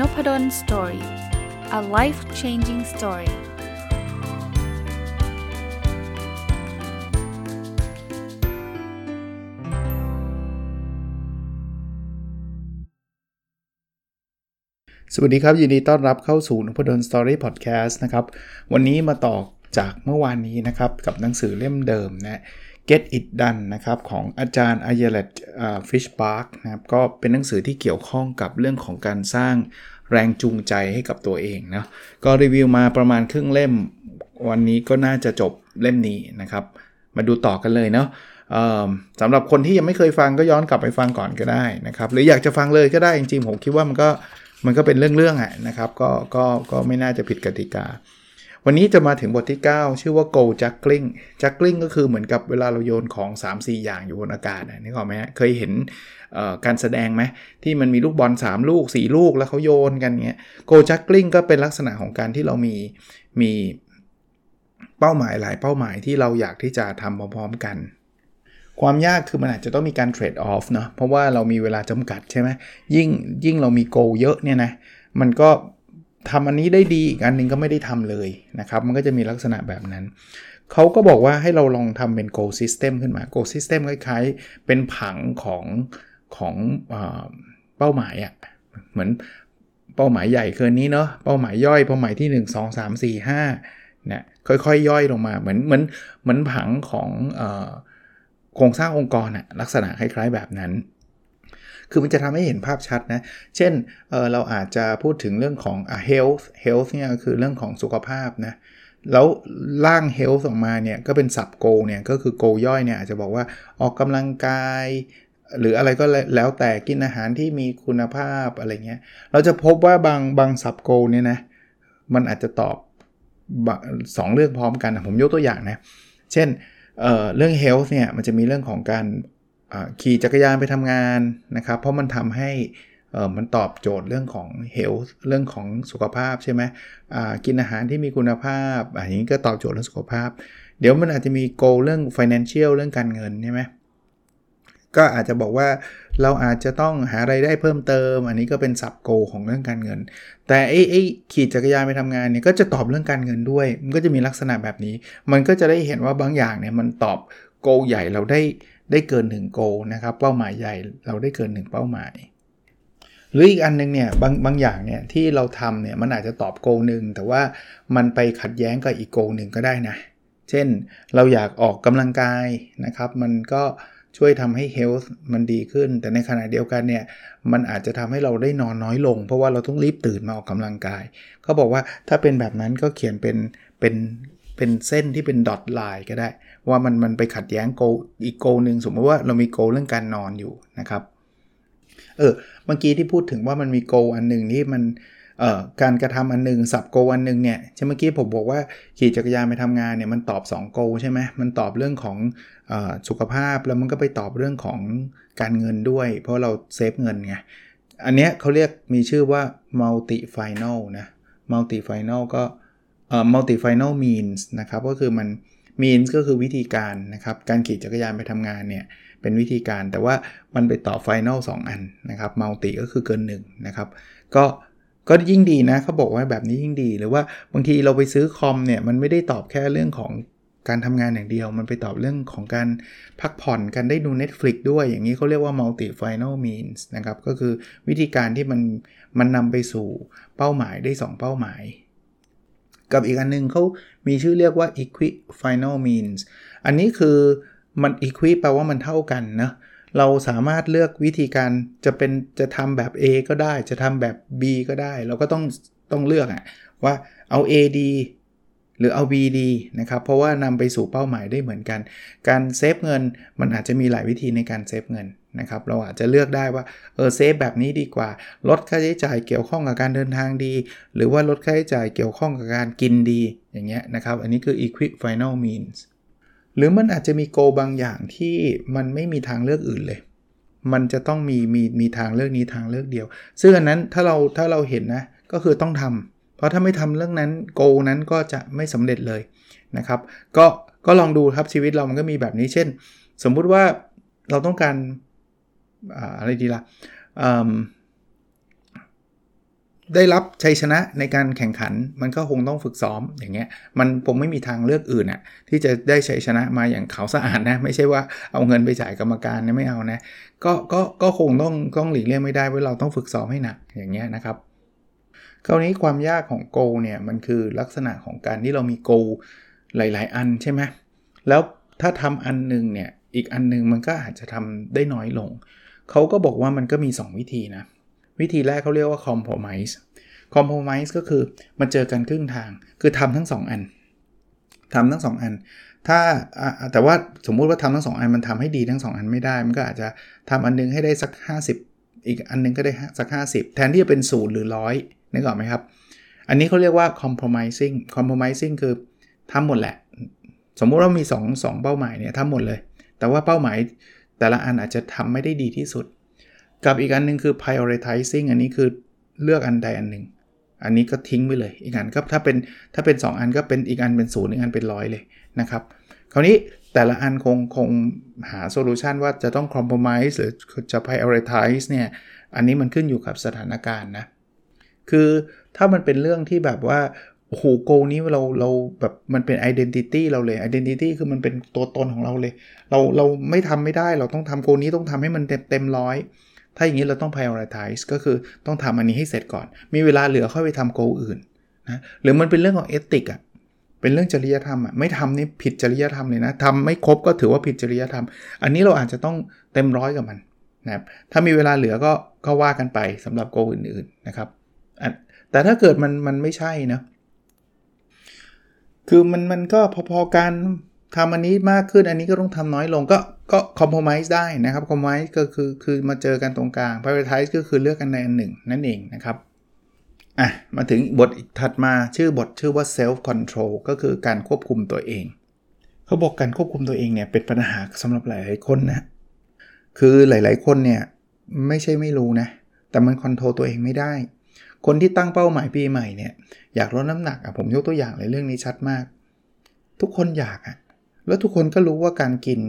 Nopadol Story a life changing story สวัสดีครับ ยินดีต้อนรับเข้าสู่นพดล Story พอดแคสต์นะครับ วันนี้มาต่อจากเมื่อวานนี้นะครับ กับหนังสือเล่มเดิมนะ Get It Done นะครับ ของอาจารย์ Ayeletฟิชบาร์กนะครับ ก็เป็นหนังสือที่เกี่ยวข้องกับเรื่องของการสร้าง แรงจูงใจให้กับตัวเองนะก็รีวิวมาประมาณครึ่งเล่ม วันนี้ก็น่าจะจบเล่มนี้นะครับ มาดูต่อกันเลยเนาะสำหรับคนที่ยังไม่เคยฟังก็ย้อนกลับไปฟังก่อนก็ได้นะครับ หรืออยากจะฟังเลยก็ได้จริงๆผมคิดว่ามันก็มันก็เป็นเรื่องๆอะนะครับก็ก็ก็ไม่น่าจะผิดกติกา วันนี้จะมาถึงบทที่ 9 ชื่อว่า go juggling juggling ก็คือเหมือนกับเวลาเราโยนของ 3-4 อย่างอยู่บนอากาศนี่ก็ไหมเคยเห็นการแสดงไหมที่มันมีลูกบอล 3 ลูก 4 ลูกแล้วเขาโยนกันเงี้ย go juggling ก็เป็นลักษณะของการที่เรามีมีเป้าหมายหลายเป้าหมายที่เราอยากที่จะทำพร้อมๆกันความยากคือมันอาจจะต้องมีการเทรดออฟเนาะเพราะว่าเรามีเวลาจำกัดใช่ไหมยิ่งยิ่งเรามีโกเยอะเนี่ยนะมันก็ ทำอันนี้ได้ดีอีกอันนึงก็ไม่ได้ทำเลยนะครับ มันก็จะมีลักษณะแบบนั้น เขาก็บอกว่าให้เราลองทำเป็น goal system ขึ้นมา goal system คล้ายๆ เป็นผังของของเป้าหมายอะ่ะ เหมือนเป้าหมายใหญ่เกินนี้เนาะ เป้าหมายย่อย เป้าหมายที่ 1 2 3 4 5เนี่ยค่อยๆย่อยลงมา เหมือนเหมือนเหมือนผังของโครงสร้างองค์กรอะลักษณะคล้ายๆแบบนั้น คือมันจะทำให้เห็นภาพชัดนะ เช่นเเราอาจจะพูดถึงเรื่องของ health health เนี่ยคือเรื่องของสุขภาพนะแล้วร่าง health ออกมาเนี่ยก็เป็นสับโกเนี่ยก็คือโกย่อยเนี่ยอาจจะบอกว่าออกกำลังกาย หรืออะไรก็แล้วแต่กินอาหารที่มีคุณภาพอะไรเงี้ยเราจะพบว่าบางบางสับโกเนี่ยนะมันอาจจะตอบสองเรื่องพร้อมกันผมยกตัวอย่างนะ เช่นเเรื่อง health เนี่ยมันจะมีเรื่องของการ ขี่จักรยานไปทำงานนะครับ เพราะมันทำให้มันตอบโจทย์เรื่องของเฮลเรื่องของสุขภาพใช่ไหมกินอาหารที่มีคุณภาพอันนี้ก็ตอบโจทย์เรื่องสุขภาพ เดี๋ยวมันอาจจะมีโกเรื่อง financial เรื่องการเงินใช่ไหมก็อาจจะบอกว่าเราอาจจะต้องหาไรายได้เพิ่มเติม อันนี้ก็เป็นสับโกของเรื่องการเงิน แต่ไอ้ไอ้ขี่จักรยานไปทำงานเนี่ยก็จะตอบเรื่องการเงินด้วย มันก็จะมีลักษณะแบบนี้ มันก็จะได้เห็นว่าบางอย่างเนี่ยมันตอบโกใหญ่เราได้ ได้เกิน1โกนะครับเป้าหมายใหญ่เราได้เกิน1เป้าหมาย หรืออีกอันนึงเนี่ยบางบางอย่างเนี่ยที่เราทำเนี่ยมันอาจจะตอบโกหนึ่งแต่ว่ามันไปขัดแย้งกับอีกโกหนึ่งก็ได้นะเช่นเราอยากออกกำลังกายนะครับ มันก็ช่วยทำให้เฮลท์มันดีขึ้น แต่ในขณะเดียวกันเนี่ยมันอาจจะทำให้เราได้นอนน้อยลง เพราะว่าเราต้องรีบตื่นมาออกกำลังกายเขาบอกว่าถ้าเป็นแบบนั้นก็เขียนเป็นเป็นเป็นเส้นที่เป็นดอทไลน์ก็ได้ ว่ามันมันไปขัดแย้งโกอีกโกหนึ่งสมมติว่าเรามีโกเรื่องการนอนอยู่นะครับเออเมื่อกี้ที่พูดถึงว่ามันมีโกอันหนึ่งที่มันเอ่อการกระทำอันหนึ่งสับโกอันหนึ่งเนี่ยใช่เมื่อกี้ผมบอกว่าขี่จักรยานไปทำงานเนี่ยมันตอบ 2 โกใช่ไหมมันตอบเรื่องของอสุขภาพแล้วมันก็ไปตอบเรื่องของการเงินด้วย เพราะเราเซฟเงินไงอันเนี้ยเขาเรียกมีชื่อว่า multi final นะ multi final ก็เอ่อ multi final means นะครับก็คือมัน means ก็คือวิธีการนะครับ การขี่จักรยานไปทำงานเนี่ย เป็นวิธีการแต่ว่ามันไปต่อ final 2 อันนะครับ multi ก็คือเกิน1นะครับ ก็ก็ยิ่งดีนะเขาบอกว่าแบบนี้ยิ่งดีหรือว่าบางทีเราไปซื้อคอมเนี่ย มันไม่ได้ตอบแค่เรื่องของการทำงานอย่างเดียว มันไปตอบเรื่องของการพักผ่อนกันได้ดู Netflix ด้วย อย่างนี้เขาเรียกว่า multi final means นะครับ ก็คือวิธีการที่มันมันนำไปสู่เป้าหมายได้ 2 เป้าหมาย กับอีกอันนึงเขามีชื่อเรียกว่า equi final means อันนี้คือมัน equi แปลว่ามันเท่ากันนะเราสามารถเลือกวิธีการจะเป็นจะทำแบบ A ก็ได้จะทำแบบ B ก็ได้ เราก็ต้องต้องเลือกอะว่าเอา A ดีหรือเอา B ดีนะครับ เพราะว่านำไปสู่เป้าหมายได้เหมือนกัน การ save เงินมันอาจจะมีหลายวิธีในการ save เงิน นะครับเราอาจจะเลือกได้ว่าเออ save แบบนี้ดีกว่า ลดค่าใช้จ่ายเกี่ยวข้องกับการเดินทางดี หรือว่าลดค่าใช้จ่ายเกี่ยวข้องกับการกินดีอย่างเงี้ยนะครับอันนี้คือ equifinal means หรือมันอาจจะมี goal บางอย่างที่มันไม่มีทางเลือกอื่นเลย มันจะต้องมีมีมีทางเลือกนี้ทางเลือกเดียว ซึ่งอันนั้นถ้าเราถ้าเราเห็นนะก็คือต้องทำเพราะถ้าไม่ทำเรื่องนั้นโกนั้นก็จะไม่สำเร็จเลยนะครับ ก็ก็ลองดูครับชีวิตเรามันก็มีแบบนี้เช่น สมมุติว่าเราต้องการ อะไรดีละ่ะได้รับชัยชนะในการแข่งขันมันก็คงต้องฝึกซ้อมอย่างเงี้ยมันผมไม่มีทางเลือกอื่นอะที่จะได้ชัยชนะมาอย่างเขาสะอาดนะ ไม่ใช่ว่าเอาเงินไปจ่ายกรรมการนะไม่เอานะก็ก็ก็คงต้องต้องหลีกเลี่ยงไม่ได้ว่าเราต้องฝึกซ้อมให้หนักอย่างเงี้ยนะครับคราวนี้ความยากของโกเนี่ยมันคือลักษณะของการที่เรามีโกหลาย ๆ อันใช่ไหมแล้วถ้าทำอันนึงเนี่ยอีกอันนึงมันก็อาจจะทำได้น้อยลง เขาก็บอกว่ามันก็มี 2 วิธีนะ วิธีแรกเขาเรียกว่า compromise compromise ก็คือมาเจอกันครึ่งทาง คือทำทั้ง 2 อันทำทั้ง 2 อัน ถ้าแต่ว่าสมมุติว่าทำทั้ง 2 อันมันทำให้ดีทั้ง 2 อันไม่ได้ มันก็อาจจะทำอันนึงให้ได้สัก 50 อีกอันนึงก็ได้สัก 50 แทนที่จะเป็น0หรือร้อยนึกออกไหมครับ อันนี้เขาเรียกว่า compromising compromising คือทำหมดแหละ สมมุติว่ามี 2 2 เป้าหมายเนี่ยทำหมดเลย แต่ว่าเป้าหมาย แต่ละอันอาจจะทำไม่ได้ดีที่สุด กับอีกอันนึงคือ prioritizing อันนี้คือเลือกอันใดอันหนึ่ง อันนี้ก็ทิ้งไปเลย อีกอันก็ถ้าเป็นถ้าเป็น 2 อันก็เป็นอีกอันเป็นศูนย์อีกอันเป็นร้อยเลยนะครับ คราวนี้แต่ละอันคงคงหาโซลูชันว่าจะต้อง compromise หรือจะ prioritize เนี่ยอันนี้มันขึ้นอยู่กับสถานการณ์นะ คือถ้ามันเป็นเรื่องที่แบบว่า โอ้โหโกนี้เราเราแบบมันเป็น identity เราเลย identity คือมันเป็นตัวตนของเราเลย เราเราไม่ทำไม่ได้เราต้องทำโกนี้ต้องทำให้มันเต็มเต็มร้อยถ้าอย่างนี้เราต้อง prioritize ก็คือต้องทำอันนี้ให้เสร็จก่อน มีเวลาเหลือค่อยไปทำโกอื่นนะหรือมันเป็นเรื่องของเอติกอะเป็นเรื่องจริยธรรมอะไม่ทำนี่ผิดจริยธรรมเลยนะทำไม่ครบก็ถือว่าผิดจริยธรรม อันนี้เราอาจจะต้องเต็มร้อยกับมันนะครับถ้ามีเวลาเหลือก็ก็ว่ากันไปสำหรับโกอื่นๆนะครับแต่ถ้าเกิดมันมันไม่ใช่นะ คือมันมันก็พอๆกันทำอันนี้มากขึ้นอันนี้ก็ต้องทำน้อยลงก็ก็คอมเพมไส์ได้นะครับคอมเพมไส์ก็คือคือมาเจอกันตรงกลาง prioritize ก็คือเลือกกันในอันหนึ่งนั่นเองนะครับอะมาถึงบทถัดมาชื่อบทชื่อว่า self control ก็คือการควบคุมตัวเอง เขาบอกการควบคุมตัวเองเนี่ยเป็นปัญหาสำหรับหลายๆคนนะคือหลายๆคนเนี่ยไม่ใช่ไม่รู้นะแต่มันคอนโทรลตัวเองไม่ได้ คนที่ตั้งเป้าหมายปีใหม่เนี่ยอยากลดน้ำหนักอะผมยกตัวอย่างเลยเรื่องนี้ชัดมาก ทุกคนอยากอะแล้วทุกคนก็รู้ว่าการกิน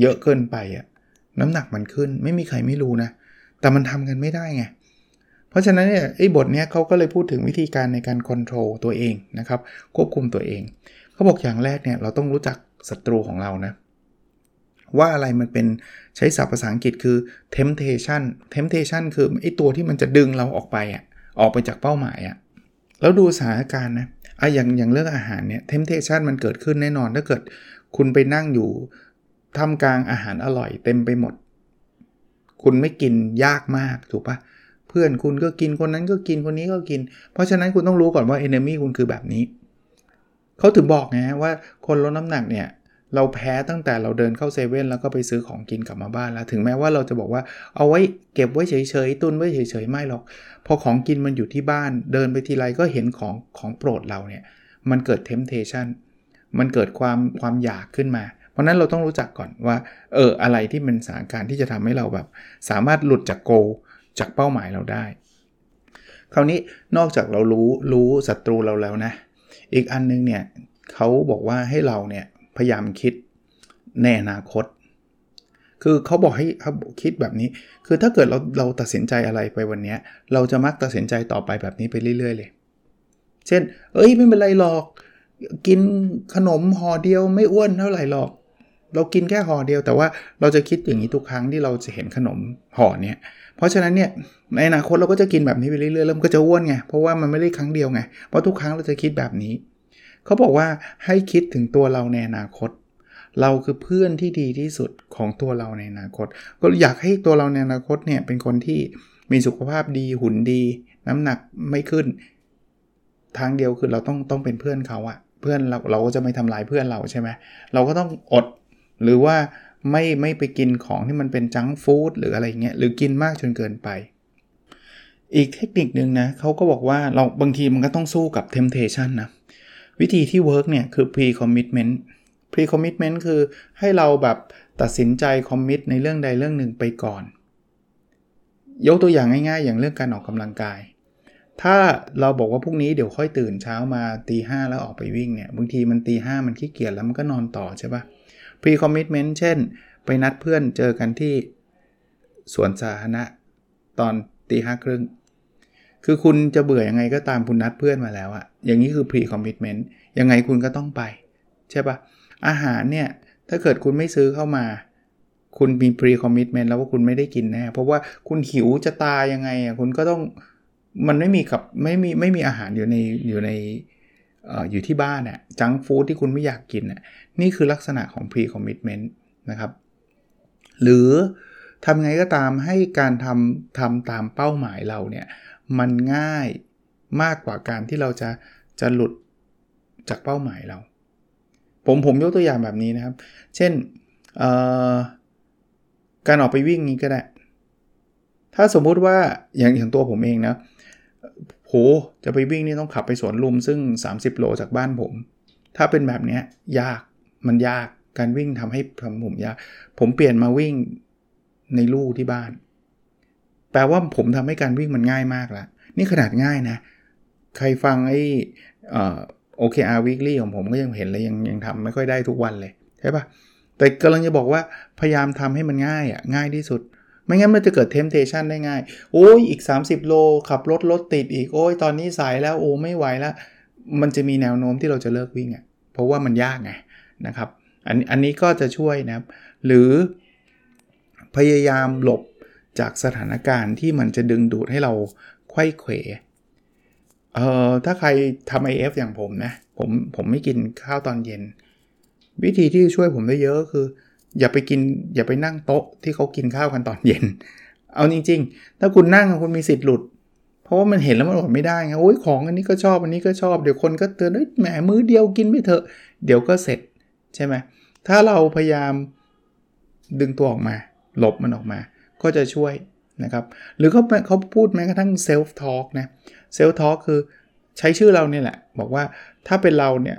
เยอะเกินไปอะน้ำหนักมันขึ้นไม่มีใครไม่รู้นะ แต่มันทำกันไม่ได้ไงเพราะฉะนั้นเนี่ยไอ้บทเนี้ยเขาก็เลยพูดถึงวิธีการในการควบคุมตัวเองนะครับ ควบคุมตัวเอง เขาบอกอย่างแรกเนี่ยเราต้องรู้จักศัตรูของเรานะ ว่าอะไรมันเป็นใช้ศัพท์ภาษาอังกฤษคือ temptation temptation คือไอตัวที่มันจะดึงเราออกไปอะออกไปจากเป้าหมายอะแล้วดูสถานการณ์นะอะอย่างอย่างเรื่องอาหารเนี่ย temptation มันเกิดขึ้นแน่นอนถ้าเกิดคุณไปนั่งอยู่ทำกลางอาหารอร่อยเต็มไปหมด คุณไม่กินยากมากถูกปะเพื่อนคุณก็กินคนนั้นก็กินคนนี้ก็กิน เพราะฉะนั้นคุณต้องรู้ก่อนว่า enemy คุณคือแบบนี้เขาถึงบอกไงว่าคนลดน้ำหนักเนี่ย เราแพ้ตั้งแต่เราเดินเข้าเซเว่นแล้วก็ไปซื้อของกินกลับมาบ้านแล้ว ถึงแม้ว่าเราจะบอกว่าเอาไว้เก็บไว้เฉยๆตุนไว้เฉยๆไม่หรอก พอของกินมันอยู่ที่บ้าน เดินไปทีไรก็เห็นของของโปรดเราเนี่ย มันเกิด temptation มันเกิดความความอยากขึ้นมา เพราะนั้นเราต้องรู้จักก่อนว่า เอออะไรที่เป็นสถานการณ์ที่จะทำให้เราแบบ สามารถหลุดจากโก จากเป้าหมายเราได้ คราวนี้นอกจากเรารู้รู้ศัตรูเราแล้วนะ อีกอันนึงเนี่ยเขาบอกว่าให้เราเนี่ย ยายามคิดในอนาคต คือเขาบอกให้คิดแบบนี้ คือถ้าเกิดเราเราตัดสินใจอะไรไปวันนี้ เราจะมักตัดสินใจต่อไปแบบนี้ไปเรื่อย ๆ เลย เช่น เอ้ยไม่เป็นไรหรอก กินขนมห่อเดียวไม่อ้วนเท่าไหร่หรอก เรากินแค่ห่อเดียว แต่ว่าเราจะคิดอย่างนี้ทุกครั้งที่เราจะเห็นขนมห่อเนี่ย เพราะฉะนั้นเนี่ยในอนาคตเราก็จะกินแบบนี้ไปเรื่อยๆแล้วมันก็จะอ้วนไง เพราะว่ามันไม่ได้ครั้งเดียวไง เพราะทุกครั้งเราจะคิดแบบนี้ เขาบอกว่าให้คิดถึงตัวเราในอนาคต เราคือเพื่อนที่ดีที่สุดของตัวเราในอนาคต ก็อยากให้ตัวเราในอนาคตเนี่ยเป็นคนที่มีสุขภาพดีหุ่นดี น้ำหนักไม่ขึ้น ทางเดียวคือเราต้องต้องเป็นเพื่อนเขาอะเพื่อนเราเราก็จะไม่ทำลายเพื่อนเราใช่ไหมเราก็ต้องอดหรือว่าไม่ไม่ไปกินของที่มันเป็น junk food หรืออะไรเงี้ยหรือกินมากจนเกินไป อีกเทคนิคนึงนะเขาก็บอกว่าเราบางทีมันก็ต้องสู้กับ temptation นะ วิธีที่ work เนี่ยคือ pre commitment pre commitment คือให้เราแบบตัดสินใจ commit ในเรื่องใดเรื่องหนึ่งไปก่อน ยกตัวอย่างง่ายๆ อย่างเรื่องการออกกำลังกาย ถ้าเราบอกว่าพรุ่งนี้เดี๋ยวค่อยตื่นเช้ามาตีห้าแล้วออกไปวิ่งเนี่ยบางทีมันตีห้ามันขี้เกียจแล้วมันก็นอนต่อใช่ปะ pre commitment เช่น ไปนัดเพื่อนเจอกันที่สวนสาธารณะตอนตีห้าครึ่ง คือคุณจะเบื่อยังไงก็ตามคุณนัดเพื่อนมาแล้วอะอย่างนี้คือ pre commitment ยังไงคุณก็ต้องไป ใช่ปะอาหารเนี่ย ถ้าเกิดคุณไม่ซื้อเข้ามา คุณมี pre commitment แล้วว่าคุณไม่ได้กินแน่เพราะว่าคุณหิวจะตายยังไงอะคุณก็ต้องมันไม่มีกับไม่มีไม่มีอาหารอยู่ในอยู่ในอยู่ที่บ้านน่ะจังฟู้ดที่คุณไม่อยากกินน่ะนี่คือลักษณะของ pre commitment นะครับ หรือทำไงก็ตามให้การทำทำตามเป้าหมายเราเนี่ย มันง่ายมากกว่าการที่เราจะจะหลุดจากเป้าหมายเรา ผมผมยกตัวอย่างแบบนี้นะครับ เช่นการออกไปวิ่งนี้ก็ได้ ถ้าสมมุติว่าอย่างอย่างตัวผมเองนะโหจะไปวิ่งนี่ต้องขับไปสวนลุมซึ่ง 30 โลจากบ้านผม ถ้าเป็นแบบนี้ยากมันยากการวิ่งทำให้ทำผมยาก ผมเปลี่ยนมาวิ่งในลู่ที่บ้าน แปลว่าผมทำให้การวิ่งมันง่ายมากแล้วนี่ขนาดง่ายนะ ใครฟังไอ้ OKR Weekly ของผมก็ยังเห็นเลยยังยังทำไม่ค่อยได้ทุกวันเลยใช่ปะแต่กำลังจะบอกว่าพยายามทำให้มันง่ายอะ่ะง่ายที่สุด ไม่งั้นมันจะเกิด temptation ได้ง่าย โอ้ยอีก 30 โล ขับรถรถติดอีก โอ้ยตอนนี้สายแล้วโอ้ไม่ไหวแล้ว มันจะมีแนวโน้มที่เราจะเลิกวิ่งอะ่ะเพราะว่ามันยากไงนะครับอันอันนี้ก็จะช่วยนะครับ หรือพยายามหลบ จากสถานการณ์ที่มันจะดึงดูดให้เราไข้เขวเอ่อถ้าใครทำ IF อย่างผมนะ ผมผมไม่กินข้าวตอนเย็น วิธีที่ช่วยผมได้เยอะก็คือ อย่าไปกินอย่าไปนั่งโต๊ะที่เขากินข้าวกันตอนเย็น เอาจริงๆ ถ้าคุณนั่งคุณมีสิทธิ์หลุด เพราะว่ามันเห็นแล้วมันอดไม่ได้ไงโอ้ยของอันนี้ก็ชอบอันนี้ก็ชอบเดี๋ยวคนก็เตือนแหมมื้อเดียวกินไปเถอะเดี๋ยวก็เสร็จใช่ไหมถ้าเราพยายามดึงตัวออกมา หลบมันออกมา ก็จะช่วยนะครับหรือเขาเขาพูดแม้กระทั่ง self-talk นะ self-talk คือใช้ชื่อเราเนี่ยแหละ บอกว่าถ้าเป็นเราเนี่ย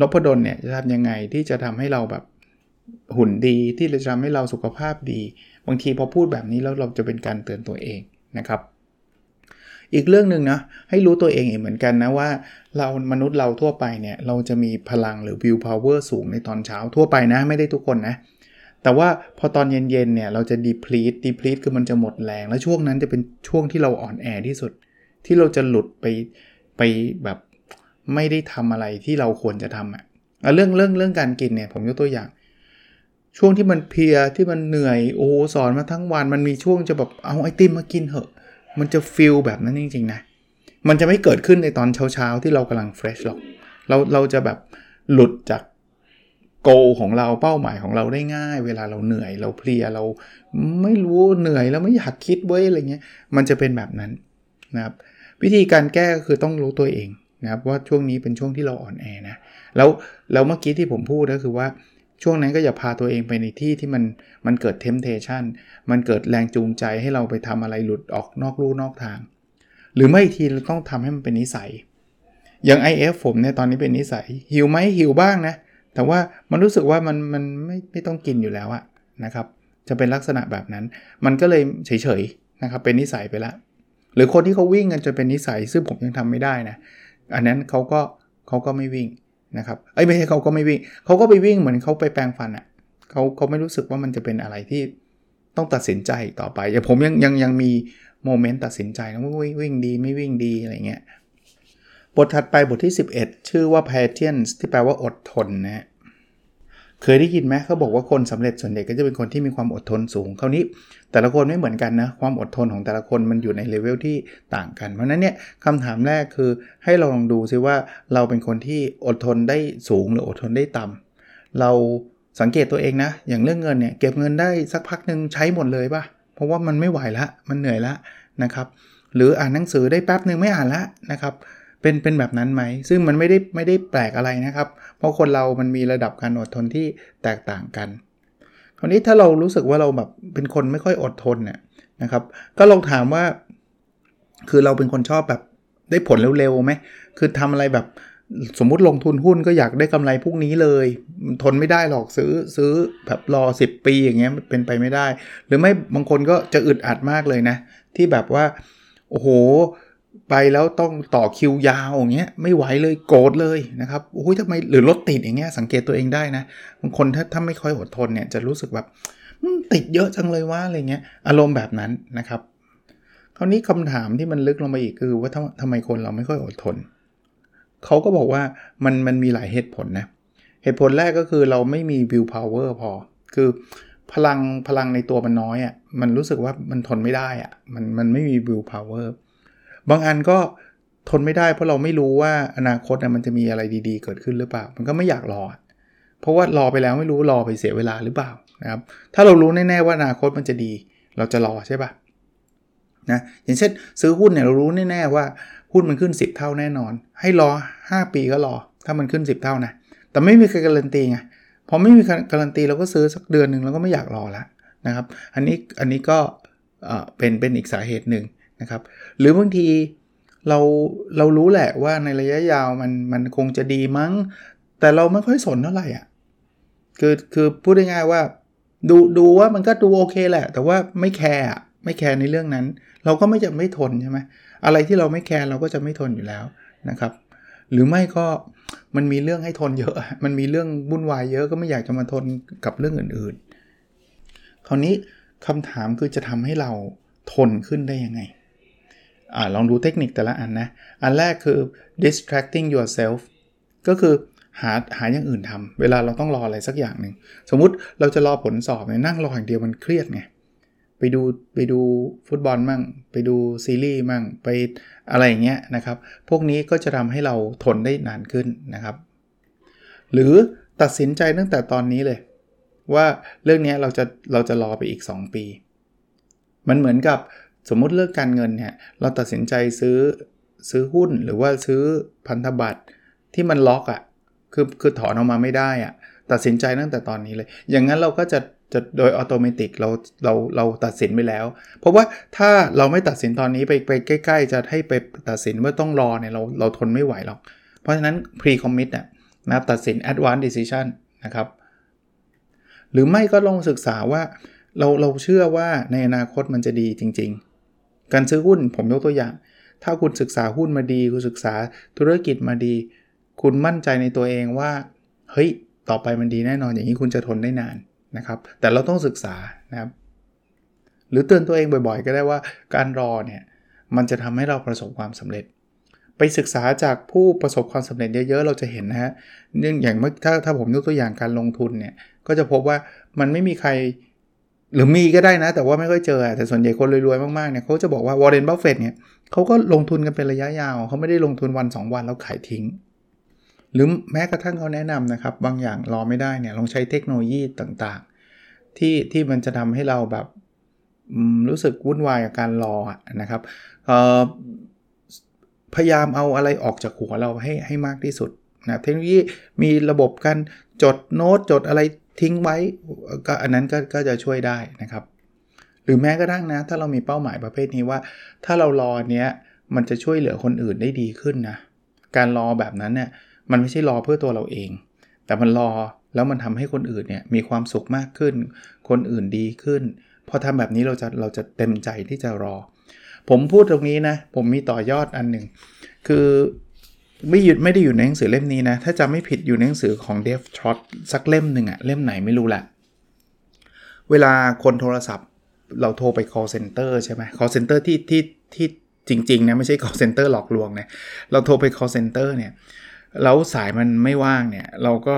นพดลเนี่ยจะทำยังไงที่จะทำให้เราแบบหุ่นดีที่จะทำให้เราสุขภาพดี บางทีพอพูดแบบนี้แล้วเราจะเป็นการเตือนตัวเองนะครับ อีกเรื่องหนึ่งนะให้รู้ตัวเองเหมือนกันนะว่า เรามนุษย์เราทั่วไปเนี่ยเราจะมีพลังหรือ will power สูงในตอนเช้าทั่วไปนะไม่ได้ทุกคนนะ แต่ว่าพอตอนเย็นๆเนี่ยเราจะ deplete deplete คือมันจะหมดแรง แล้วช่วงนั้นจะเป็นช่วงที่เราอ่อนแอที่สุด ที่เราจะหลุดไปไปแบบไม่ได้ทำอะไรที่เราควรจะทำอะ่ะเรื่องเรื่องเรื่องการกินเนี่ยผมยกตัวอย่าง ช่วงที่มันเพียที่มันเหนื่อยโอ้สอนมาทั้งวันมันมีช่วงจะแบบเอาไอติมมากินเหอะ มันจะฟิลแบบนั้นจริงๆนะมันจะไม่เกิดขึ้นในตอนเช้าๆที่เรากำลังเฟรชหรอกเราเราจะแบบหลุดจาก โกของเราเป้าหมายของเราได้ง่าย เวลาเราเหนื่อยเราเพลียเราไม่รู้เหนื่อยแล้วไม่อยากคิดเว้ยอะไรเงี้ยมันจะเป็นแบบนั้นนะครับวิธีการแก้ก็คือต้องรู้ตัวเองนะครับว่าช่วงนี้เป็นช่วงที่เราอ่อนแอนะแล้วแล้วเมื่อกี้ที่ผมพูดก็คือว่าช่วงนั้นก็อย่าพาตัวเองไปในที่ที่มันมันเกิดเทมเพชันมันเกิดแรงจูงใจให้เราไปทำอะไรหลุดออกนอกลู่นอกทาง หรือไม่ทีเราต้องทำให้มันเป็นนิสัย อย่าง IF ผมเนี่ยตอนนี้เป็นนิสัยหิวไหมหิวบ้างนะ แต่ว่ามันรู้สึกว่ามันมันไม่ไม่ต้องกินอยู่แล้วอะนะครับ จะเป็นลักษณะแบบนั้น มันก็เลยเฉยๆนะครับ เป็นนิสัยไปล้วหรือคนที่เขาวิ่งกันจนเป็นนิสัย ซึ่งผมยังทำไม่ได้นะ อันนั้นเขาก็เขาก็ไม่วิ่งนะครับ เอ้ยไม่ใช่เขาก็ไม่วิ่ง เขาก็ไปวิ่งเหมือนเขาไปแปลงฟันอะ่ะเขาเขาไม่รู้สึกว่ามันจะเป็นอะไรที่ต้องตัดสินใจต่อไป อย่างผมยังยังยังมีโมเมนต์ตัดสินใจนะว่าวิ่งดีไม่วิ่งดีอะไรเงี้ย บทถัดไปบทที่ 11 ชื่อว่า patience ที่แปลว่าอดทนนะเคยได้ยินไหมเขาบอกว่าคนสำเร็จส่วนใหญ่ก็จะเป็นคนที่มีความอดทนสูงคราวนี้ แต่ละคนไม่เหมือนกันนะความอดทนของแต่ละคนมันอยู่ในเลเวลที่ต่างกัน เพราะนั้นเนี่ยคำถามแรกคือให้เราลองดูซิว่าเราเป็นคนที่อดทนได้สูงหรืออดทนได้ต่ำเราสังเกตตัวเองนะ อย่างเรื่องเงินเนี่ยเก็บเงินได้สักพักหนึ่งใช้หมดเลยป่ะเพราะว่ามันไม่ไหวละมันเหนื่อยละนะครับ หรืออ่านหนังสือได้แป๊บหนึ่งไม่อ่านละนะครับ เป็นเป็นแบบนั้นไหม ซึ่งมันไม่ได้ไม่ได้แปลกอะไรนะครับ เพราะคนเรามันมีระดับการอดทนที่แตกต่างกัน คราวนี้ถ้าเรารู้สึกว่าเราแบบเป็นคนไม่ค่อยอดทนเนี่ยนะครับ ก็ลองถามว่า คือเราเป็นคนชอบแบบได้ผลเร็วๆไหมคือทำอะไรแบบสมมุติลงทุนหุ้นก็อยากได้กำไรพวกนี้เลย ทนไม่ได้หรอกซื้อซื้อแบบรอ 10 ปีอย่างเงี้ยเป็นไปไม่ได้ หรือไม่บางคนก็จะอึดอัดมากเลยนะ ที่แบบว่า โอ้โห ไปแล้วต้องต่อคิวยาวอย่างเงี้ยไม่ไหวเลยโกรธเลยนะครับโอ้ยทำไมหรือรถติดอย่างเงี้ยสังเกตตัวเองได้นะบางคนถ้าถ้าไม่ค่อยอดทนเนี่ยจะรู้สึกแบบติดเยอะจังเลยว่าอะไรเงี้ยอารมณ์แบบนั้นนะครับคราวนี้คำถามที่มันลึกลงไปอีกคือว่าทำทำไมคนเราไม่ค่อยอดทนเขาก็บอกว่ามันมันมีหลายเหตุผลนะเหตุผลแรกก็คือเราไม่มี will power พอ คือพลังพลังในตัวมันน้อยอะ่ะมันรู้สึกว่ามันทนไม่ได้อะ่ะมันมันไม่มี will power บางอันก็ทนไม่ได้เพราะเราไม่รู้ว่าอนาคตมันจะมีอะไรดีๆ เกิดขึ้นหรือเปล่า มันก็ไม่อยากรอ เพราะว่ารอไปแล้วไม่รู้รอไปเสียเวลาหรือเปล่านะครับถ้าเรารู้แน่ๆว่าอนาคตมันจะดี เราจะรอใช่ปะนะอย่างเช่น ซื้อหุ้นเนี่ยเรารู้แน่ๆว่าหุ้นมันขึ้น 10 เท่าแน่นอน ให้รอ 5 ปีก็รอ ถ้ามันขึ้น 10 เท่านะแต่ไม่มีใครการันตีไงพอไม่มีการันตีเราก็ซื้อสักเดือนหนึ่งเราก็ไม่อยากรอแล้วนะครับ อันนี้อันนี้ก็เป็นเป็นอีกสาเหตุหนึ่ง นะครับ หรือบางทีเราเรารู้แหละว่าในระยะยาวมันมันคงจะดีมั้ง แต่เราไม่ค่อยสนเท่าไหร่อะคือคือพูดง่ายๆว่าดูดูว่ามันก็ดูโอเคแหละ แต่ว่าไม่แคร์ไม่แคร์ในเรื่องนั้น เราก็ไม่จะไม่ทนใช่ไหมอะไรที่เราไม่แคร์เราก็จะไม่ทนอยู่แล้วนะครับ หรือไม่ก็มันมีเรื่องให้ทนเยอะ มันมีเรื่องวุ่นวายเยอะก็ไม่อยากจะมาทนกับเรื่องอื่นๆ คราวนี้คำถามคือจะทำให้เราทนขึ้นได้ยังไง อลองดูเทคนิคแต่ละอันนะ อันแรกคือ distracting yourself ก็คือหาหาอย่างอื่นทำเวลาเราต้องรออะไรสักอย่างหนึ่ง สมมุติเราจะรอผลสอบเนี่ยนั่งรออย่างเดียวมันเครียดไง ไปดูไปดูฟุตบอลมั่ง ไปดูซีรีส์มั่ง ไปอะไรอย่างเงี้ยนะครับ พวกนี้ก็จะทำให้เราทนได้นานขึ้นนะครับ หรือตัดสินใจตั้งแต่ตอนนี้เลย ว่าเรื่องนี้เราจะเราจะรอไปอีก 2 ปี มันเหมือนกับ สมมุติเรื่องการเงินเนี่ยเราตัดสินใจซื้อซื้อหุ้นหรือว่าซื้อพันธบัตรที่มันล็อกอะ่ะคือคือถอนออกมาไม่ได้อะ่ะตัดสินใจตั้งแต่ตอนนี้เลย อย่างนั้นเราก็จะจะโดยอัตโนมัติเราเราเราตัดสินไปแล้ว เพราะว่าถ้าเราไม่ตัดสินตอนนี้ไปไปใกล้ ๆ จะให้ไปตัดสินว่าต้องรอเนี่ยเราเราทนไม่ไหวหรอก เพราะฉะนั้น pre commit น่ะนะตัดสิน advance decision นะครับ หรือไม่ก็ลองศึกษาว่าเราเราเชื่อว่าในอนาคตมันจะดีจริง ๆ การซื้อหุ้นผมยกตัวอย่าง ถ้าคุณศึกษาหุ้นมาดี คุณศึกษาธุรกิจมาดี คุณมั่นใจในตัวเองว่า เฮ้ย ต่อไปมันดีแน่นอนอย่างนี้คุณจะทนได้นานนะครับ แต่เราต้องศึกษานะครับ หรือเตือนตัวเองบ่อยๆ ก็ได้ว่าการรอเนี่ยมันจะทำให้เราประสบความสำเร็จ ไปศึกษาจากผู้ประสบความสำเร็จเยอะๆ เราจะเห็นนะฮะเนื่องอย่างเมื่อถ้าถ้าผมยกตัวอย่างการลงทุนเนี่ยก็จะพบว่ามันไม่มีใคร หรือมีก็ได้นะ แต่ว่าไม่ค่อยเจอ แต่ส่วนใหญ่คนรวยๆมากๆเนี่ยเขาจะบอกว่าวอร์เรนบัฟเฟตเนี่ยเขาก็ลงทุนกันเป็นระยะยาว เขาไม่ได้ลงทุนวัน 2 วันแล้วขายทิ้ง หรือแม้กระทั่งเขาแนะนำนะครับ บางอย่างรอไม่ได้เนี่ยลองใช้เทคโนโลยีต่างๆ ที่ที่มันจะทำให้เราแบบรู้สึกวุ่นวายกับการรอนะครับพยายามเอาอะไรออกจากหัวเราให้ให้มากที่สุดนะเทคโนโลยีมีระบบการจดโน้ตจดอะไร ทิ้งไว้ก็อันนั้นก็ก็จะช่วยได้นะครับ หรือแม้กระทั่งนะ ถ้าเรามีเป้าหมายประเภทนี้ว่า ถ้าเรารอเนี้ยมันจะช่วยเหลือคนอื่นได้ดีขึ้นนะการรอแบบนั้นเนี่ยมันไม่ใช่รอเพื่อตัวเราเอง แต่มันรอแล้วมันทำให้คนอื่นเนี่ยมีความสุขมากขึ้น คนอื่นดีขึ้นพอทำแบบนี้เราจะเราจะเต็มใจที่จะรอ ผมพูดตรงนี้นะ ผมมีต่อยอดอันหนึ่งคือ ไม่หยุดไม่ได้อยู่ในหนังสือเล่มนี้นะ ถ้าจำไม่ผิดอยู่ในหนังสือของเดฟทรอตสักเล่มหนึ่งอะเล่มไหนไม่รู้แหละเวลาคนโทรศัพท์เราโทรไป call center ใช่ไหม call center ที่ที่ที่จริงๆนะไม่ใช่ call center หลอกลวงนะเราโทรไป call center เนี่ยแล้วสายมันไม่ว่างเนี่ย เราก็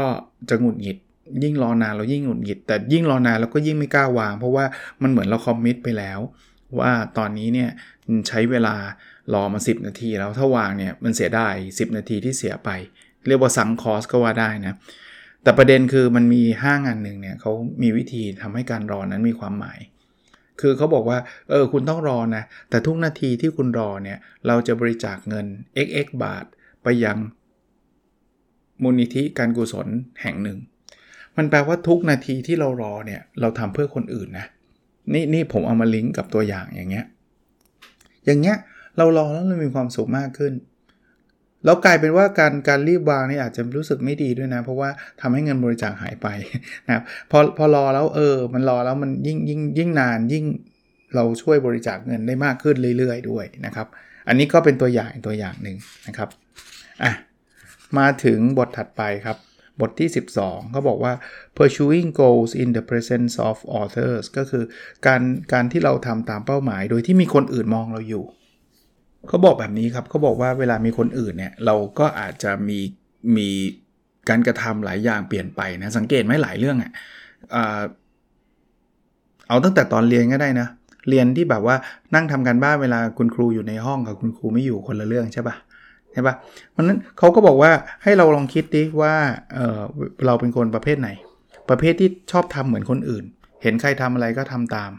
จะหงุดหงิด ยิ่งรอนานเรายิ่งหงุดหงิด แต่ยิ่งรอนานเราก็ยิ่งไม่กล้าวาง เพราะว่ามันเหมือนเราคอมมิตไปแล้ว ว่าตอนนี้เนี่ยใช้เวลา รอมา 10 นาทีแล้วถ้าวางเนี่ยมันเสียได้10 นาทีที่เสียไป เรียกว่าซังคอสก็ว่าได้นะ แต่ประเด็นคือมันมีห้างอันหนึ่งเนี่ยเขามีวิธีทำให้การรอนั้นมีความหมาย คือเขาบอกว่าเออคุณต้องรอนะ แต่ทุกนาทีที่คุณรอเนี่ยเราจะบริจาคเงิน xx บาท ไปยังมูลนิธิการกุศลแห่งหนึ่ง มันแปลว่าทุกนาทีที่เรารอเนี่ยเราทำเพื่อคนอื่นนะนี่นี่ผมเอามาลิงก์กับตัวอย่างอย่างเงี้ยอย่างเงี้ย เรารอแล้วเรามีความสุขมากขึ้น แล้วกลายเป็นว่าการการรีบวางนี่อาจจะรู้สึกไม่ดีด้วยนะ เพราะว่าทำให้เงินบริจาคหายไปนะครับพอพอรอแล้วเออ มันรอแล้วมันยิ่งยิ่งยิ่งนานยิ่งเราช่วยบริจาคเงินได้มากขึ้นเรื่อยๆ ด้วยนะครับ อันนี้ก็เป็นตัวอย่างตัวอย่างหนึ่งนะครับอะมาถึงบทถัดไปครับ บทที่ 12 เขาบอกว่า pursuing goals in the presence of authors ก็คือการการที่เราทำตามเป้าหมาย โดยที่มีคนอื่นมองเราอยู่ เขาบอกแบบนี้ครับเขาบอกว่าเวลามีคนอื่นเนี่ยเราก็อาจจะมีมีการกระทำหลายอย่างเปลี่ยนไปนะสังเกตไหมหลายเรื่องอะเอาตั้งแต่ตอนเรียนก็ได้นะเรียนที่แบบว่านั่งทำการบ้านเวลาคุณครูอยู่ในห้องกับคุณครูไม่อยู่คนละเรื่องใช่ปะใช่ปะเพราะนั้นเขาก็บอกว่าให้เราลองคิดดิว่าเออเราเป็นคนประเภทไหน ประเภทที่ชอบทำเหมือนคนอื่น เห็นใครทำอะไรก็ทำตาม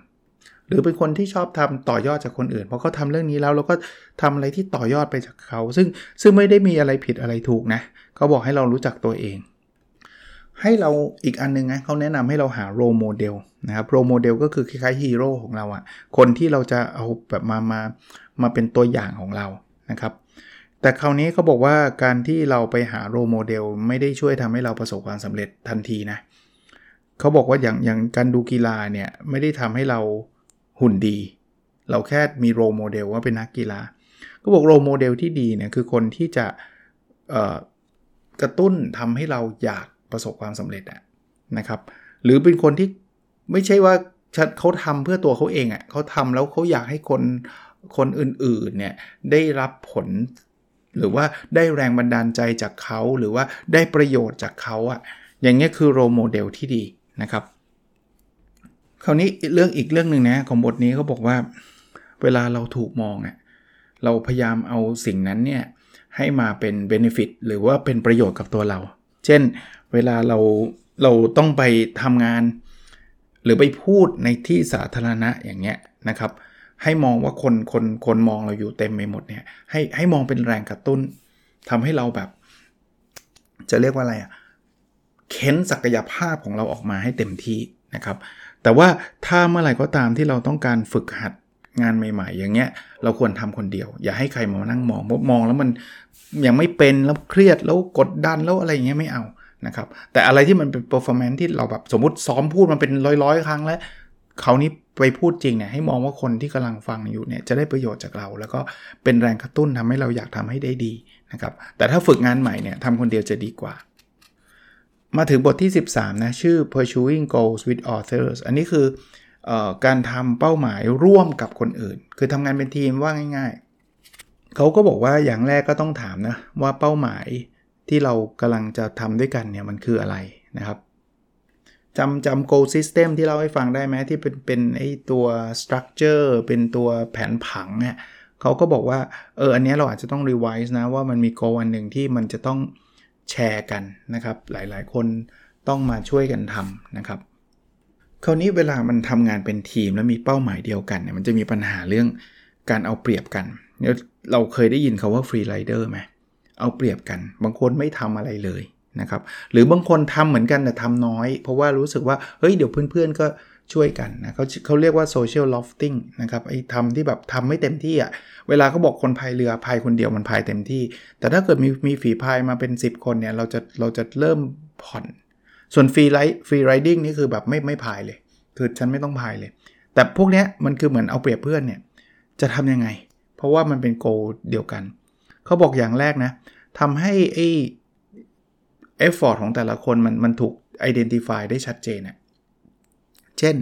หรือเป็นคนที่ชอบทำต่อยอดจากคนอื่นเพอเขาทาเรื่องนี้แล้วเราก็ทำอะไรที่ต่อยอดไปจากเขา ซึ่งซึ่งไม่ได้มีอะไรผิดอะไรถูกนะเขาบอกให้เรารู้จักตัวเอง ให้เราอีกอันนึงนะเขาแนะนำให้เราหา role model นะครับ role model ก็คือคล้ายๆฮีโร่ของเราอะคนที่เราจะเอาแบบมามามาเป็นตัวอย่างของเรานะครับแต่คราวนี้เขาบอกว่าการที่เราไปหา role model ไม่ได้ช่วยทำให้เราประสบความสำเร็จทันทีนะเขาบอกว่าอย่างอย่างการดูกีฬาเนี่ยไม่ได้ทำให้เรา หุ่นดี เราแค่มี role model ว่าเป็นนักกีฬา ก็บอก role model ที่ดีเนี่ยคือคนที่จะกระตุ้นทำให้เราอยากประสบความสำเร็จนะครับ หรือเป็นคนที่ไม่ใช่ว่าเขาทำเพื่อตัวเขาเองอะ่ะเขาทำแล้วเขาอยากให้คนคนอื่นๆเนี่ยได้รับผล หรือว่าได้แรงบันดาลใจจากเขาหรือว่าได้ประโยชน์จากเขาอะ่ะอย่างเงี้ยคือ role model ที่ดีนะครับ คราวนี้เรื่องอีกเรื่องหนึ่งนะของบทนี้เขาบอกว่า เวลาเราถูกมองอะ่ะเราพยายามเอาสิ่งนั้นเนี่ยให้มาเป็นเบนฟิตหรือว่าเป็นประโยชน์กับตัวเรา เช่น เวลาเราเราต้องไปทำงาน หรือไปพูดในที่สาธารณะอย่างเงี้ยนะครับ ให้มองว่าคนคนคนมองเราอยู่เต็มไปหมดเนี่ยให้ให้มองเป็นแรงกระตุ้นทำให้เราแบบ จะเรียกว่าอะไรอะเค้นศักยภาพของเราออกมาให้เต็มที่นะครับ แต่ว่าถ้าเมื่อไหร่ก็ตามที่เราต้องการฝึกหัดงานใหม่ ๆ อย่างเงี้ย เราควรทำคนเดียว อย่าให้ใครมานั่งมองเพราะมองแล้วมันยังไม่เป็นแล้วเครียดแล้วกดดันแล้วอะไรเงี้ยไม่เอานะครับแต่อะไรที่มันเป็น performance ที่เราแบบสมมติซ้อมพูดมันเป็นร้อยๆ ครั้งแล้วเขานี้ไปพูดจริงเนี่ยให้มองว่าคนที่กำลังฟังอยู่เนี่ยจะได้ประโยชน์จากเรา แล้วก็เป็นแรงกระตุ้นทำให้เราอยากทำให้ได้ดีนะครับแต่ถ้าฝึกงานใหม่เนี่ยทำคนเดียวจะดีกว่า มาถึงบทที่ 13 นะ ชื่อ pursuing goals with authors อันนี้คืออการทำเป้าหมายร่วมกับคนอื่น คือทำงานเป็นทีมว่าง่าย ๆ เขาก็บอกว่าอย่างแรกก็ต้องถามนะ ว่าเป้าหมายที่เรากำลังจะทำด้วยกันเนี่ย มันคืออะไรนะครับจำจำ goal system ที่เราให้ฟังได้ไหมที่เป็นเป็นไอตัว structure เป็นตัวแผนผังเนี่ยเขาก็บอกว่า เออ อันนี้เราอาจจะต้อง revise นะ ว่ามันมี goal อันหนึ่งที่มันจะต้อง แชร์กันนะครับ หลายๆ คนต้องมาช่วยกันทำนะครับ คราวนี้เวลามันทำงานเป็นทีมแล้วมีเป้าหมายเดียวกันเนี่ยมันจะมีปัญหาเรื่องการเอาเปรียบกันเราเคยได้ยินคาว่า free rider ไหมเอาเปรียบกัน บางคนไม่ทำอะไรเลยนะครับ หรือบางคนทำเหมือนกันแต่ทำน้อย เพราะว่ารู้สึกว่าเฮ้ยเดี๋ยวเพื่อนๆก็ ช่วยกันนะเขาเขาเรียกว่า social loafing นะครับไอ้ทำที่แบบทำไม่เต็มที่อะ่ะเวลาเขาบอกคนพายเรือพายคนเดียวมันพายเต็มที่ แต่ถ้าเกิดมีมีฝีพายมาเป็น 10 คนเนี่ยเราจะเราจะเริ่มผ่อน ส่วน free ride free riding นี่คือแบบไม่ไม่พายเลย คือฉันไม่ต้องพายเลย แต่พวกเนี้ยมันคือเหมือนเอาเปรียบเพื่อนเนี่ยจะทำยังไง เพราะว่ามันเป็น goal เดียวกันเขาบอกอย่างแรกนะทำให้ไอ้effort ของแต่ละคนมันมันถูก identify ได้ชัดเจนอะ เช่น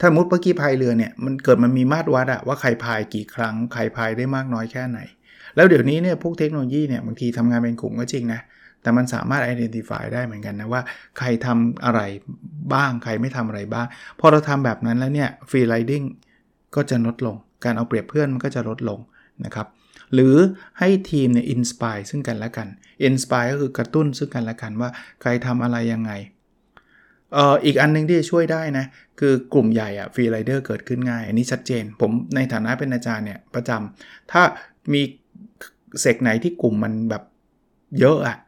สมมุติเมื่อกี้พายเรือเนี่ยมันเกิดมันมีมาตรวัดอะว่าใครพายกี่ครั้งใครพายได้มากน้อยแค่ไหน แล้วเดี๋ยวนี้เนี่ยพวกเทคโนโลยีเนี่ยบางทีทำงานเป็นกลุ่มก็จริงนะแต่มันสามารถ identify ได้เหมือนกันนะว่าใครทำอะไรบ้างใครไม่ทำอะไรบ้าง พอเราทำแบบนั้นแล้วเนี่ย free riding ก็จะลดลง การเอาเปรียบเพื่อนมันก็จะลดลงนะครับ หรือให้ทีมเนี่ย inspire ซึ่งกันและกัน inspire ก็คือกระตุ้นซึ่งกันและกันว่าใครทำอะไรยังไง เอ่ออีกอันนึงที่จะช่วยได้นะคือกลุ่มใหญ่อะ free rider เกิดขึ้นง่าย อันนี้ชัดเจน ผมในฐานะเป็นอาจารย์เนี่ยประจำถ้ามี sec ไหนที่กลุ่มมันแบบเยอะอะ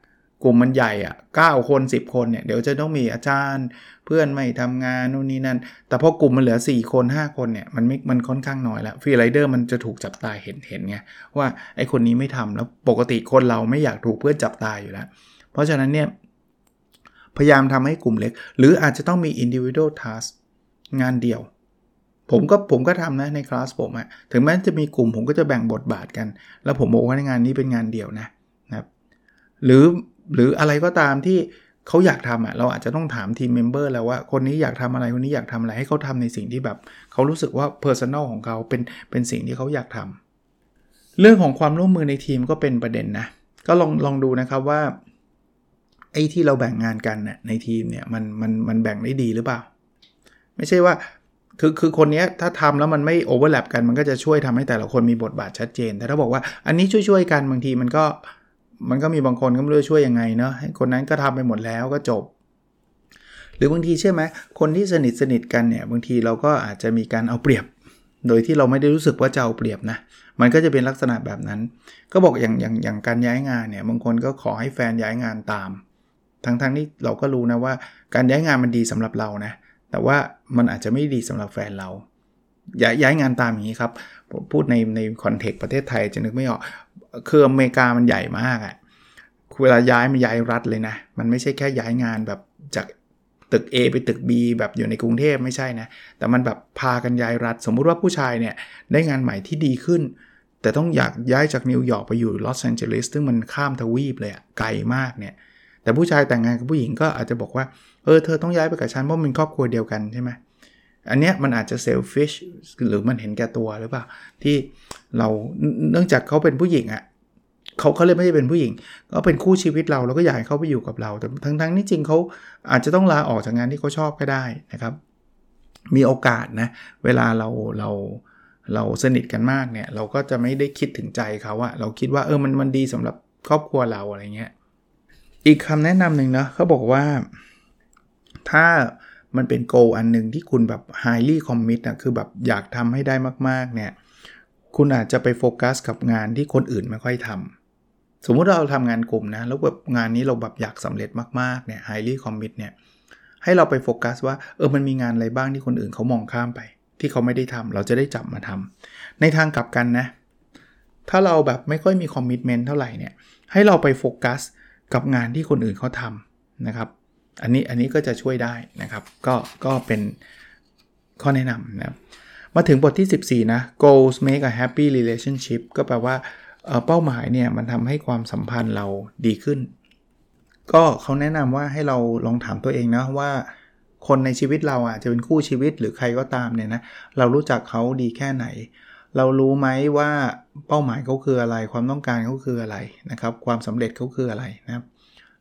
กลุ่มมันใหญ่อะ9คน 10 คนเนี่ยเดี๋ยวจะต้องมีอาจารย์เพื่อนไม่ทำงานนู่นนี่นั่น แต่พอกลุ่มมันเหลือ 4 คน 5 คนเนี่ยมันไม่มันค่อนข้างน้อยแล้ว free rider มันจะถูกจับตาเห็นเห็นไงว่าไอ้คนนี้ไม่ทำแล้วปกติคนเราไม่อยากถูกเพื่อนจับตาอยู่แล้ว เพราะฉะนั้นเนี่ย พยายามทำให้กลุ่มเล็ก หรืออาจจะต้องมี individual task งานเดี่ยว ผมก็ผมก็ทำนะในคลาสผมอะถึงแม้จะมีกลุ่มผมก็จะแบ่งบทบาทกัน แล้วผมบอกว่าในงานนี้เป็นงานเดี่ยวนะนะครับหรือหรืออะไรก็ตามที่เขาอยากทำอะเราอาจจะต้องถาม team member แล้วว่าคนนี้อยากทำอะไรคนนี้อยากทำอะไรให้เขาทำในสิ่งที่แบบเขารู้สึกว่า personal ของเขาเป็นเป็นสิ่งที่เขาอยากทำเรื่องของความร่วมมือในทีมก็เป็นประเด็นนะก็ลองลองดูนะครับว่า ไอ้ที่เราแบ่งงานกันเนี่ยในทีมเนี่ยมันมันมันแบ่งได้ดีหรือเปล่า ไม่ใช่ว่าคือคือคนนี้ถ้าทำแล้วมันไม่ overlap กันมันก็จะช่วยทำให้แต่ละคนมีบทบาทชัดเจน แต่ถ้าบอกว่าอันนี้ช่วยๆกันบางทีมันก็มันก็มีบางคนก็ไม่รู้ช่วยยังไงเนาะให้คนนั้นก็ทำไปหมดแล้วก็จบ หรือบางทีใช่ไหมคนที่สนิทสนิทกันเนี่ยบางทีเราก็อาจจะมีการเอาเปรียบ โดยที่เราไม่ได้รู้สึกว่าจะเอาเปรียบนะมันก็จะเป็นลักษณะแบบนั้น ก็บอกอย่างอย่างอย่างการย้ายงานเนี่ยบางคนก็ขอให้แฟนย้ายงานตาม ทั้งทั้งที่เราก็รู้นะว่า การย้ายงานมันดีสำหรับเรานะ แต่ว่ามันอาจจะไม่ดีสำหรับแฟนเรา ย้ายย้ายงานตามอย่างนี้ครับ พูดในในคอนเทกต์ประเทศไทยจะนึกไม่ออก คืออเมริกามันใหญ่มากอะ่ะเวลาย้ายมันย้ายรัฐเลยนะ มันไม่ใช่แค่ย้ายงานแบบจากตึก A ไปตึก B แบบอยู่ในกรุงเทพไม่ใช่นะ แต่มันแบบพากันย้ายรัฐ สมมุติว่าผู้ชายเนี่ยได้งานใหม่ที่ดีขึ้น แต่ต้องอยากย้ายจากนิวยอร์กไปอยู่ลอสแอนเจลิสซึ่งมันข้ามทวีปเลยอะไกลมากเนี่ย แต่ผู้ชายแต่งงานกับผู้หญิงก็อาจจะบอกว่า เออ เธอต้องย้ายไปกับฉันเพราะมันครอบครัวเดียวกันใช่ไหมอันเนี้ยมันอาจจะ selfish หรือมันเห็นแก่ตัวหรือเปล่า ที่เราเนื่องจากเขาเป็นผู้หญิงอะเขาเขาเลยไม่ได้เป็นผู้หญิง ก็เป็นคู่ชีวิตเราเราก็อยากให้เขาไปอยู่กับเรา แต่ทั้งทั้งนี้จริงเขาอาจจะต้องลาออกจากงานที่เขาชอบก็ได้นะครับ มีโอกาสนะเวลาเราเราเราสนิทกันมากเนี่ย เราก็จะไม่ได้คิดถึงใจเขาอะเราคิดว่าเออมันมันดีสำหรับครอบครัวเราอะไรเงี้ย อีกคำแนะนำหนึ่งนะเขาบอกว่า ถ้ามันเป็นโกอันหนึ่งที่คุณแบบ highly commit อะคือแบบอยากทำให้ได้มากๆเนี่ยคุณอาจจะไปโฟกัสกับงานที่คนอื่นไม่ค่อยทำสมมุติเราทำงานกลุ่มนะแล้วแบบงานนี้เราแบบอยากสำเร็จมากๆเนี่ย highly commit เนี่ยให้เราไปโฟกัสว่าเออมันมีงานอะไรบ้างที่คนอื่นเขามองข้ามไป ที่เขาไม่ได้ทำเราจะได้จับมาทำในทางกลับกันนะ ถ้าเราแบบไม่ค่อยมีคอมมิชเมนต์เท่าไหร่เนี่ย ให้เราไปโฟกัส กับงานที่คนอื่นเขาทำนะครับ อันนี้อันนี้ก็จะช่วยได้นะครับ ก็ก็เป็นข้อแนะนำนะมาถึงบทที่ 14 นะ goals make a happy relationship ก็แปลว่าเป้าหมายเนี่ยมันทำให้ความสัมพันธ์เราดีขึ้น ก็เขาแนะนำว่าให้เราลองถามตัวเองนะว่าคนในชีวิตเราอะจะเป็นคู่ชีวิตหรือใครก็ตามเนี่ยนะเรารู้จักเขาดีแค่ไหน เรารู้ไหมว่าเป้าหมายเขาคืออะไร ความต้องการเขาคืออะไรนะครับ ความสำเร็จเขาคืออะไรนะครับ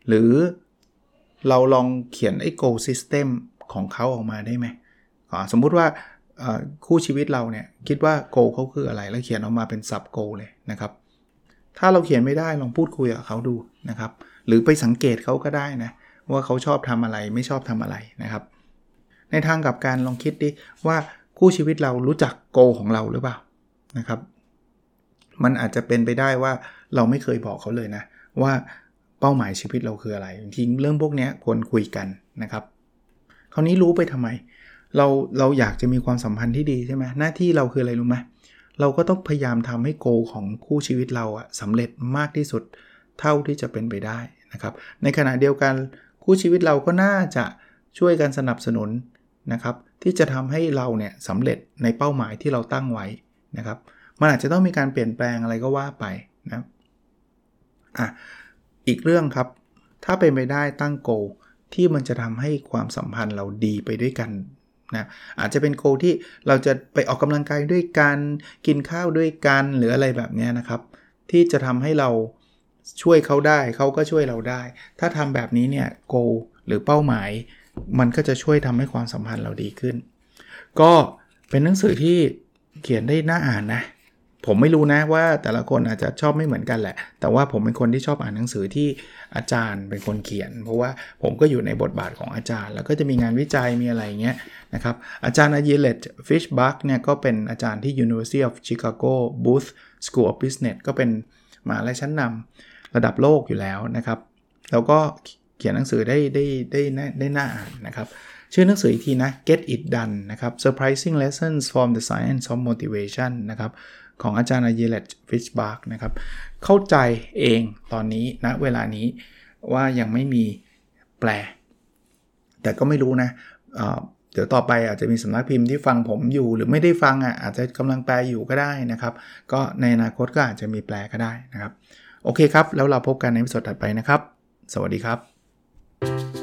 หรือเราลองเขียนไอ้ goal system ของเขาออกมาได้ไหมสมมุติว่าคู่ชีวิตเราเนี่ยคิดว่าโกเขาคืออะไร แล้วเขียนออกมาเป็นซับโกเลยนะครับ ถ้าเราเขียนไม่ได้ลองพูดคุยกับเขาดูนะครับ หรือไปสังเกตเขาก็ได้นะว่าเขาชอบทำอะไรไม่ชอบทำอะไรนะครับ ในทางกับการลองคิดดิว่าคู่ชีวิตเรารู้จักโกของเราหรือเปล่า นะครับ มันอาจจะเป็นไปได้ว่าเราไม่เคยบอกเขาเลยนะ ว่าเป้าหมายชีวิตเราคืออะไรจริงเรื่องพวกนี้ควรคุยกันนะครับคราวนี้รู้ไปทำไม เราเราอยากจะมีความสัมพันธ์ที่ดีใช่ไหมหน้าที่เราคืออะไรรู้ไหมเราก็ต้องพยายามทำให้โกของคู่ชีวิตเราอะสำเร็จมากที่สุดเท่าที่จะเป็นไปได้นะครับ ในขณะเดียวกันคู่ชีวิตเราก็น่าจะช่วยกันสนับสนุนนะครับ ที่จะทำให้เราเนี่ยสำเร็จในเป้าหมายที่เราตั้งไว้ นะครับ มันอาจจะต้องมีการเปลี่ยนแปลงอะไรก็ว่าไปนะอะอีกเรื่องครับ ถ้าเป็นไปได้ตั้งโกที่มันจะทำให้ความสัมพันธ์เราดีไปด้วยกันนะอาจจะเป็นโกที่เราจะไปออกกำลังกายด้วยกันกินข้าวด้วยกันหรืออะไรแบบนี้นะครับ ที่จะทำให้เราช่วยเขาได้เขาก็ช่วยเราได้ ถ้าทำแบบนี้เนี่ยโกหรือเป้าหมาย มันก็จะช่วยทำให้ความสัมพันธ์เราดีขึ้น ก็เป็นหนังสือที่ เขียนได้น่าอ่านนะ ผมไม่รู้นะว่าแต่ละคนอาจจะชอบไม่เหมือนกันแหละ แต่ว่าผมเป็นคนที่ชอบอ่านหนังสือที่อาจารย์เป็นคนเขียน เพราะว่าผมก็อยู่ในบทบาทของอาจารย์ แล้วก็จะมีงานวิจัยมีอะไรเงี้ยนะครับอาจารย์อายิเลตฟิชบัคเนี่ยก็เป็นอาจารย์ที่ University of Chicago Booth School of Business ก็เป็นมหาลัยชั้นนำระดับโลกอยู่แล้วนะครับ แล้วก็เขียนหนังสือได้ได้ได้ได้น่าอ่านนะครับ ชื่อหนังสืออีกทีนะ Get It Done นะครับ Surprising Lessons from the Science of Motivation นะครับของอาจารย์อายิเลตฟิชบาร์กนะครับ เข้าใจเองตอนนี้ณนะเวลานี้ว่ายังไม่มีแปล แต่ก็ไม่รู้นะเเดี๋ยวต่อไปอาจจะมีสำนักพิมพ์ที่ฟังผมอยู่ หรือไม่ได้ฟังอะอาจจะกำลังแปลอยู่ก็ได้นะครับ ก็ในอนาคตก็อาจจะมีแปลก็ได้นะครับ โอเคครับ แล้วเราพบกันในวิดีโอถัดไปนะครับ สวัสดีครับ